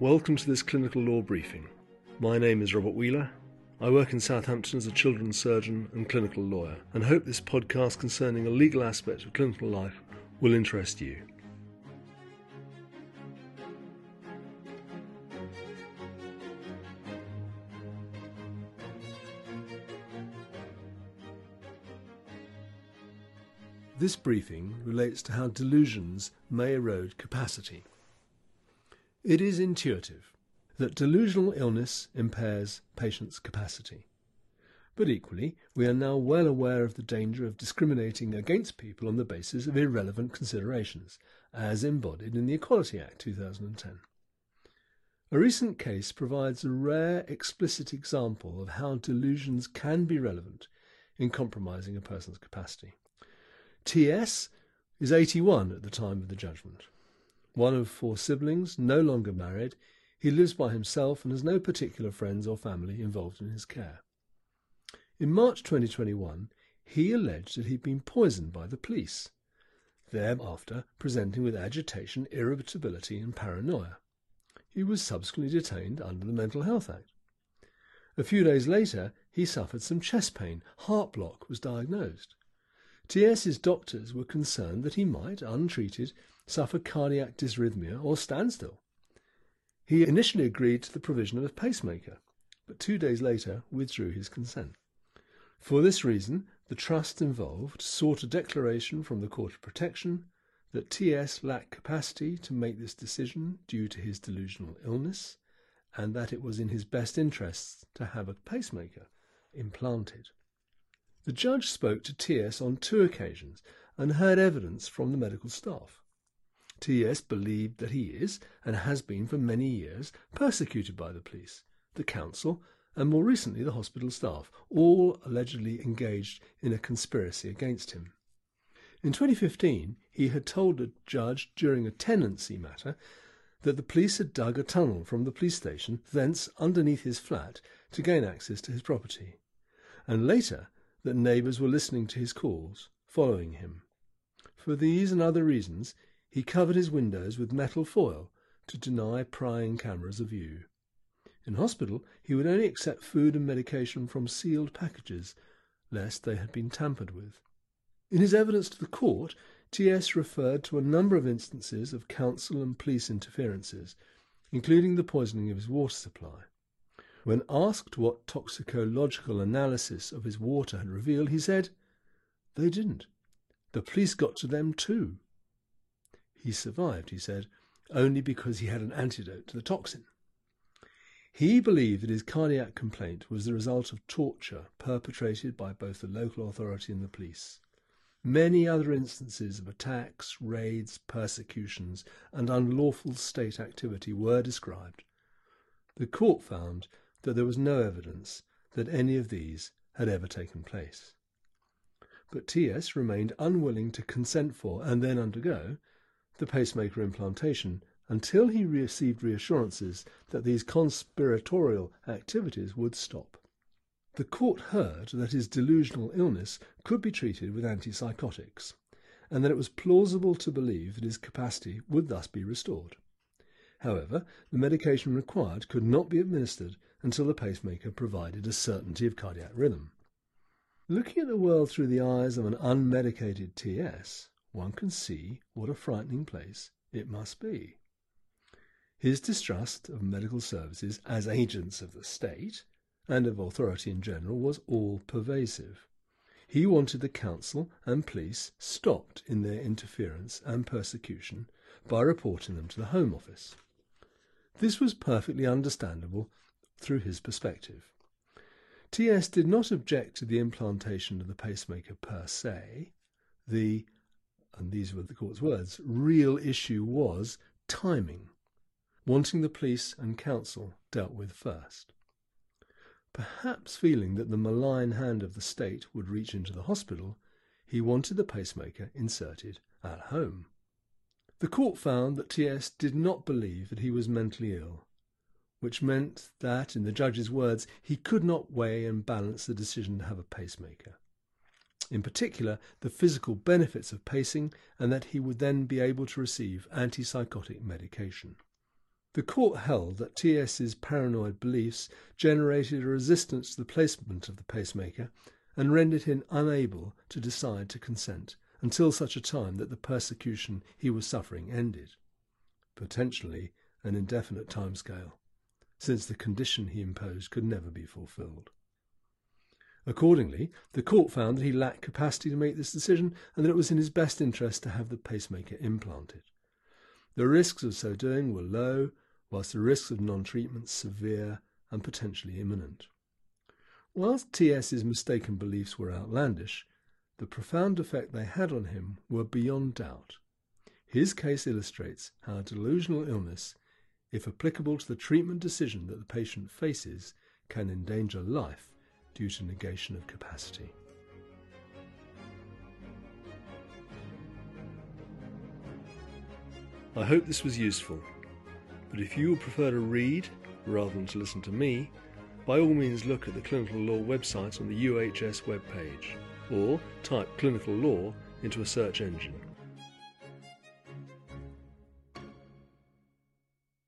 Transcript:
Welcome to this clinical law briefing. My name is Robert Wheeler. I work in Southampton as a children's surgeon and clinical lawyer, and hope this podcast concerning a legal aspect of clinical life will interest you. This briefing relates to how delusions may erode capacity. It is intuitive that delusional illness impairs patients' capacity. But equally, we are now well aware of the danger of discriminating against people on the basis of irrelevant considerations, as embodied in the Equality Act 2010. A recent case provides a rare explicit example of how delusions can be relevant in compromising a person's capacity. T.S. is 81 at the time of the judgment. One of four siblings, no longer married, he lives by himself and has no particular friends or family involved in his care. In March 2021, he alleged that he'd been poisoned by the police, thereafter presenting with agitation, irritability, and paranoia. He was subsequently detained under the Mental Health Act. A few days later, he suffered some chest pain. Heart block was diagnosed. TS's doctors were concerned that he might, untreated, suffer cardiac dysrhythmia or standstill. He initially agreed to the provision of a pacemaker, but two days later withdrew his consent. For this reason, the trust involved sought a declaration from the Court of Protection that TS lacked capacity to make this decision due to his delusional illness and that it was in his best interests to have a pacemaker implanted. The judge spoke to T.S. on two occasions and heard evidence from the medical staff. T.S. believed that he is, and has been for many years, persecuted by the police, the council, and more recently the hospital staff, all allegedly engaged in a conspiracy against him. In 2015, he had told a judge during a tenancy matter that the police had dug a tunnel from the police station, thence underneath his flat, to gain access to his property. And later, that neighbours were listening to his calls, following him. For these and other reasons, he covered his windows with metal foil to deny prying cameras a view. In hospital, he would only accept food and medication from sealed packages, lest they had been tampered with. In his evidence to the court, T.S. referred to a number of instances of council and police interferences, including the poisoning of his water supply. When asked what toxicological analysis of his water had revealed, he said, They didn't. The police got to them too. He survived, he said, only because he had an antidote to the toxin. He believed that his cardiac complaint was the result of torture perpetrated by both the local authority and the police. Many other instances of attacks, raids, persecutions, and unlawful state activity were described. The court found that there was no evidence that any of these had ever taken place. But T.S. remained unwilling to consent for and then undergo the pacemaker implantation until he received reassurances that these conspiratorial activities would stop. The court heard that his delusional illness could be treated with antipsychotics, and that it was plausible to believe that his capacity would thus be restored. However, the medication required could not be administered until the pacemaker provided a certainty of cardiac rhythm. Looking at the world through the eyes of an unmedicated TS, one can see what a frightening place it must be. His distrust of medical services as agents of the state and of authority in general was all pervasive. He wanted the council and police stopped in their interference and persecution by reporting them to the Home Office. This was perfectly understandable through his perspective. T.S. did not object to the implantation of the pacemaker per se. The, and these were the court's words, real issue was timing, wanting the police and council dealt with first. Perhaps feeling that the malign hand of the state would reach into the hospital, he wanted the pacemaker inserted at home. The court found that T.S. did not believe that he was mentally ill, which meant that, in the judge's words, he could not weigh and balance the decision to have a pacemaker. In particular, the physical benefits of pacing, and that he would then be able to receive antipsychotic medication. The court held that TS's paranoid beliefs generated a resistance to the placement of the pacemaker and rendered him unable to decide to consent until such a time that the persecution he was suffering ended, potentially an indefinite timescale, since the condition he imposed could never be fulfilled. Accordingly, the court found that he lacked capacity to make this decision and that it was in his best interest to have the pacemaker implanted. The risks of so doing were low, whilst the risks of non treatment severe and potentially imminent. Whilst T.S.'s mistaken beliefs were outlandish, the profound effect they had on him were beyond doubt. His case illustrates how delusional illness, if applicable to the treatment decision that the patient faces, can endanger life due to negation of capacity. I hope this was useful, but if you would prefer to read rather than to listen to me, by all means look at the Clinical Law website on the UHS webpage or type clinical law into a search engine.